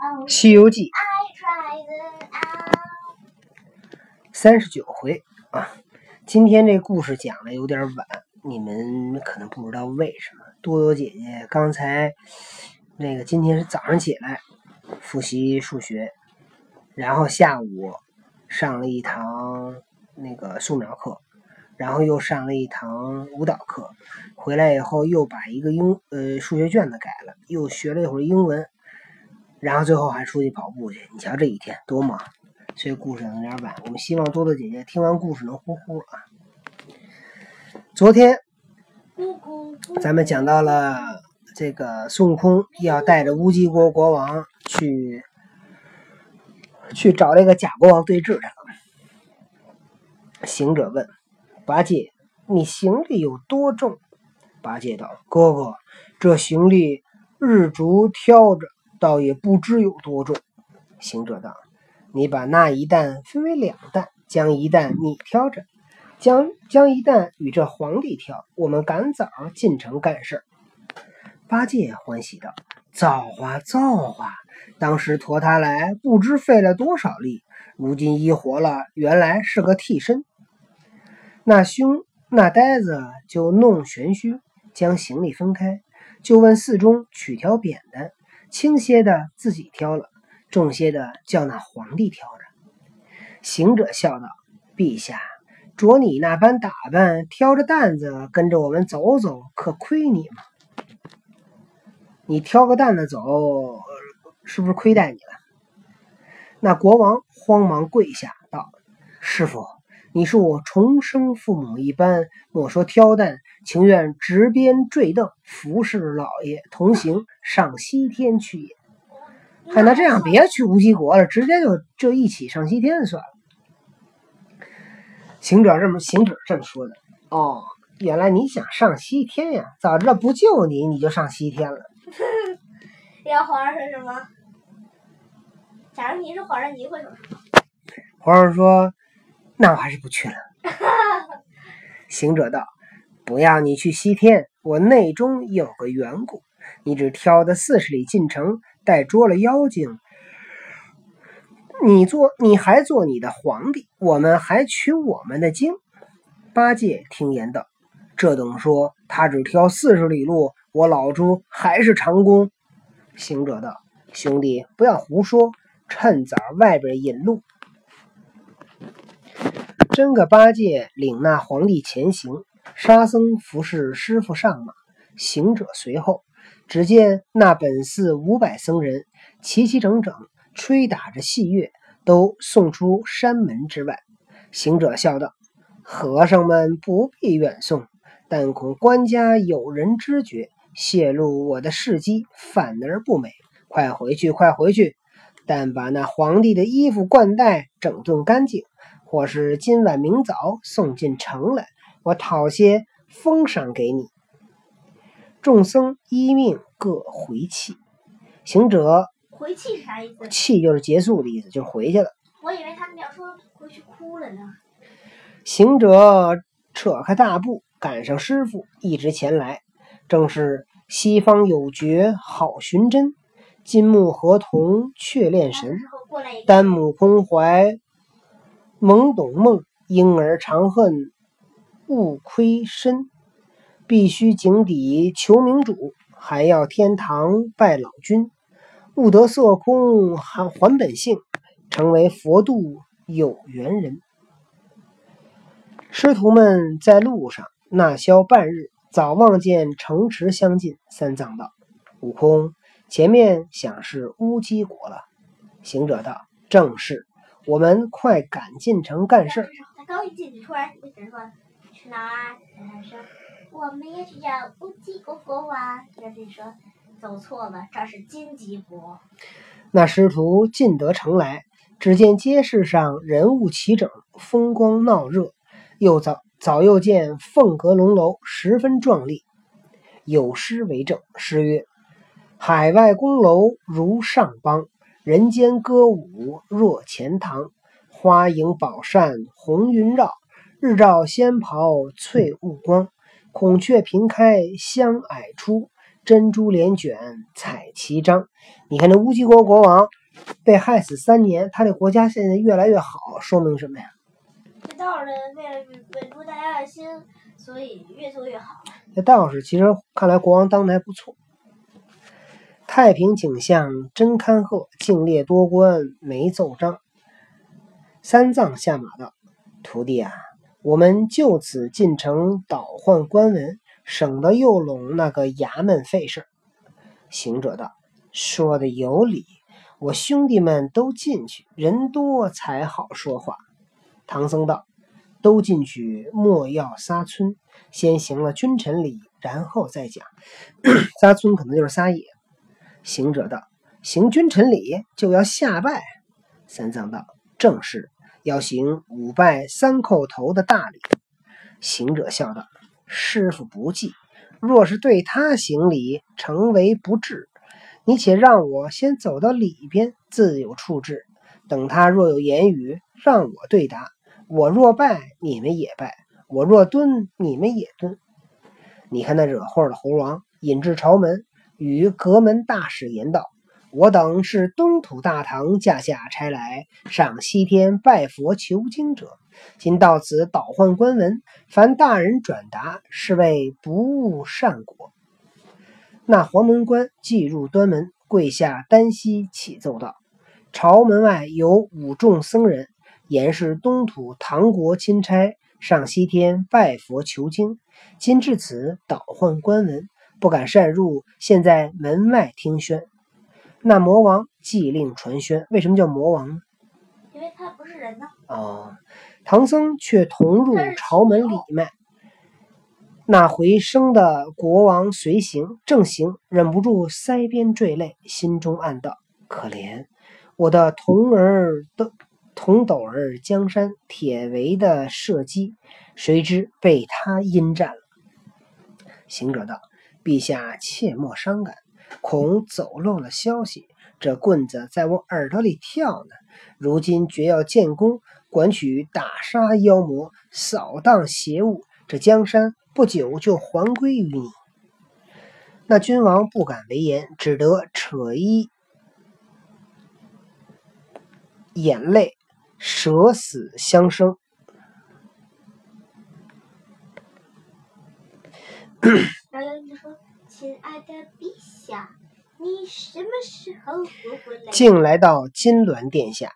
《西游记》三十九回啊。今天这故事讲的有点晚，你们可能不知道为什么。多多姐姐刚才那个今天是早上起来复习数学，然后下午上了一堂那个素描课。然后又上了一堂舞蹈课，回来以后又把一个英呃数学卷子改了，又学了一会儿英文，然后最后还出去跑步去。你瞧这一天多忙，所以故事有点晚。我们希望多多姐姐听完故事能呼呼啊。昨天咱们讲到了这个孙悟空要带着乌鸡国国王去去找这个假国王对峙去了。行者问。八戒，你行李有多重？八戒道：“哥哥，这行李日逐挑着，倒也不知有多重。”行者道：“你把那一担分为两担，将一担你挑着，将将一担与这皇帝挑。我们赶早进城干事。”八戒欢喜道：“造化，造化！当时驮他来，不知费了多少力，如今一活了，原来是个替身。”那兄那呆子就弄玄虚，将行李分开，就问寺中取条扁担，轻些的自己挑了，重些的叫那皇帝挑着。行者笑道：“陛下，着你那般打扮，挑着担子跟着我们走走，可亏你吗？你挑个担子走，是不是亏待你了？”那国王慌忙跪下道：“师傅。”你是我重生父母一般，莫说挑担，情愿执鞭坠镫，服侍老爷同行上西天去也。还那这样，别去无极国了，直接就就一起上西天算了。行者这么行者这么说的。哦，原来你想上西天呀？早知道不救你，你就上西天了。要皇上说什么？假如你是皇上，你会说什么？皇上说。那我还是不去了。行者道：“不要你去西天，我内中有个缘故。你只挑的四十里进城，待捉了妖精，你做你还做你的皇帝，我们还取我们的经。”八戒听言道：“这等说，他只挑四十里路，我老猪还是长工。”行者道：“兄弟，不要胡说，趁早外边引路。”真个八戒领那皇帝前行，沙僧服侍师傅上马，行者随后。只见那本寺五百僧人齐齐整整，吹打着细乐，都送出山门之外。行者笑道：“和尚们不必远送，但恐官家有人知觉，泄露我的事迹，反而不美。快回去，快回去！但把那皇帝的衣服冠带整顿干净。”或是今晚明早送进城来，我讨些封赏给你。众僧依命各回去。行者回气是啥意思？气就是结束的意思，就是回去了。我以为他们要说回去哭了呢。行者扯开大步赶上师傅，一直前来。正是西方有绝好寻真，金木合同却恋神，丹母空怀。懵懂梦，婴儿长恨悟亏身，必须井底求明主，还要天堂拜老君。悟得色空还还本性，成为佛度有缘人。师徒们在路上那宵半日，早望见城池相近。三藏道：“悟空，前面想是乌鸡国了。”行者道：“正是。”我们快赶进城干事儿。他刚一进去，突然一人说：“去哪儿？”他说：“我们要去找乌鸡国国王。”人家说：“走错了，这是荆棘国。”那师徒进得城来，只见街市上人物齐整，风光闹热。又早早又见凤阁龙楼，十分壮丽。有诗为证：诗曰：“海外宫楼如上邦。”人间歌舞若钱塘，花影宝扇红云绕，日照仙袍翠雾光。孔雀屏开香霭出，珍珠帘卷彩旗张。你看，这乌鸡国国王被害死三年，他这国家现在越来越好，说明什么呀？这道人为了稳住大家的心，所以越做越好。这道士其实看来国王当的还不错。太平景象真堪贺，敬列多官没奏章。三藏下马道：“徒弟啊，我们就此进城倒换官文，省得又拢那个衙门费事。”行者道：“说的有理，我兄弟们都进去，人多才好说话。”唐僧道：“都进去，莫要撒村，先行了君臣礼，然后再讲。撒村可能就是撒野。”行者道：“行君臣礼就要下拜。”三藏道：“正是，要行五拜三叩头的大礼。”行者笑道：“师傅不计，若是对他行礼，成为不智。你且让我先走到里边，自有处置。等他若有言语，让我对答。我若拜，你们也拜；我若蹲，你们也蹲。你看那惹祸的猴王，引至朝门。”与阁门大使言道：“我等是东土大唐驾下差来上西天拜佛求经者，今到此倒换官文，凡大人转达，是为不误善果。”那黄门官即入端门，跪下单膝启奏道：“朝门外有五众僧人，言是东土唐国钦差上西天拜佛求经，今至此倒换官文。”不敢擅入，现在门外听宣。那魔王即令传宣。为什么叫魔王呢？因为他不是人呢。哦，唐僧却同入朝门里面。那回生的国王随行，正行，忍不住腮边坠泪，心中暗道：可怜我的童儿的童斗儿江山，铁围的射击，谁知被他阴占了。行者道。陛下切莫伤感，恐走漏了消息。这棍子在我耳朵里跳呢。如今绝要建功，管取打杀妖魔，扫荡邪物，这江山不久就还归于你。那君王不敢为言，只得扯衣眼泪，舍死相生。然后就说：“亲爱的陛下，你什么时候回来？”竟来到金銮殿下，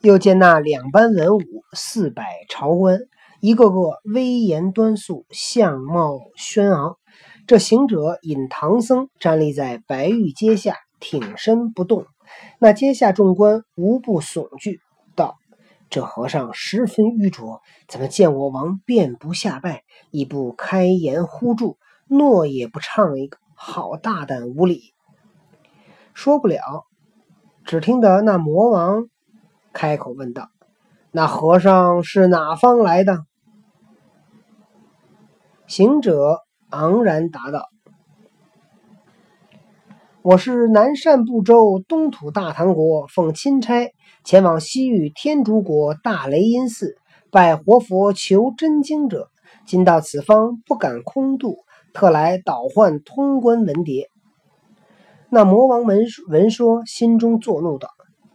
又见那两班文武、四百朝官，一个个威严端肃，相貌轩昂。这行者引唐僧站立在白玉阶下，挺身不动。那阶下众官无不悚惧。这和尚十分愚拙，怎么见我王便不下拜，亦不开言呼住，诺也不唱一个，好大胆无礼！说不了，只听得那魔王开口问道：“那和尚是哪方来的？”行者昂然答道。我是南赡部洲东土大唐国奉钦差前往西域天竺国大雷音寺拜活佛求真经者，今到此方不敢空渡，特来倒换通关文牒。那魔王闻闻说，心中作怒道：“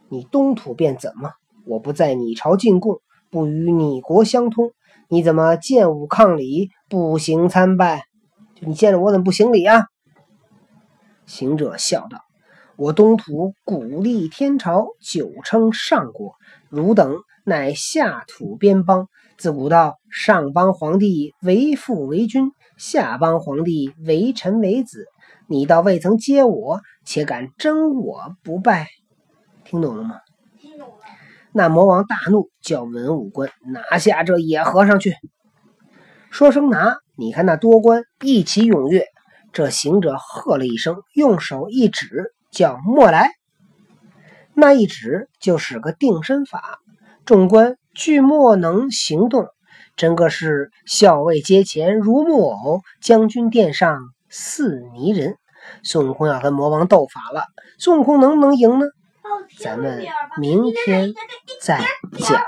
你东土便怎么？我不在你朝进贡，不与你国相通，你怎么见武抗礼，不行参拜？你见着我怎么不行礼啊？”行者笑道：“我东土古立天朝，久称上国。汝等乃下土边邦，自古道上邦皇帝为父为君，下邦皇帝为臣为子。你倒未曾接我，且敢争我不拜？听懂了吗？”听懂了。那魔王大怒，叫文武官拿下这野和尚去。说声拿，你看那多官一起踊跃。这行者喝了一声，用手一指，叫莫来。那一指就是个定身法，众官俱莫能行动，真个是校尉阶前如木偶，将军殿上似泥人。孙悟空要跟魔王斗法了，孙悟空能不能赢呢？咱们明天再讲。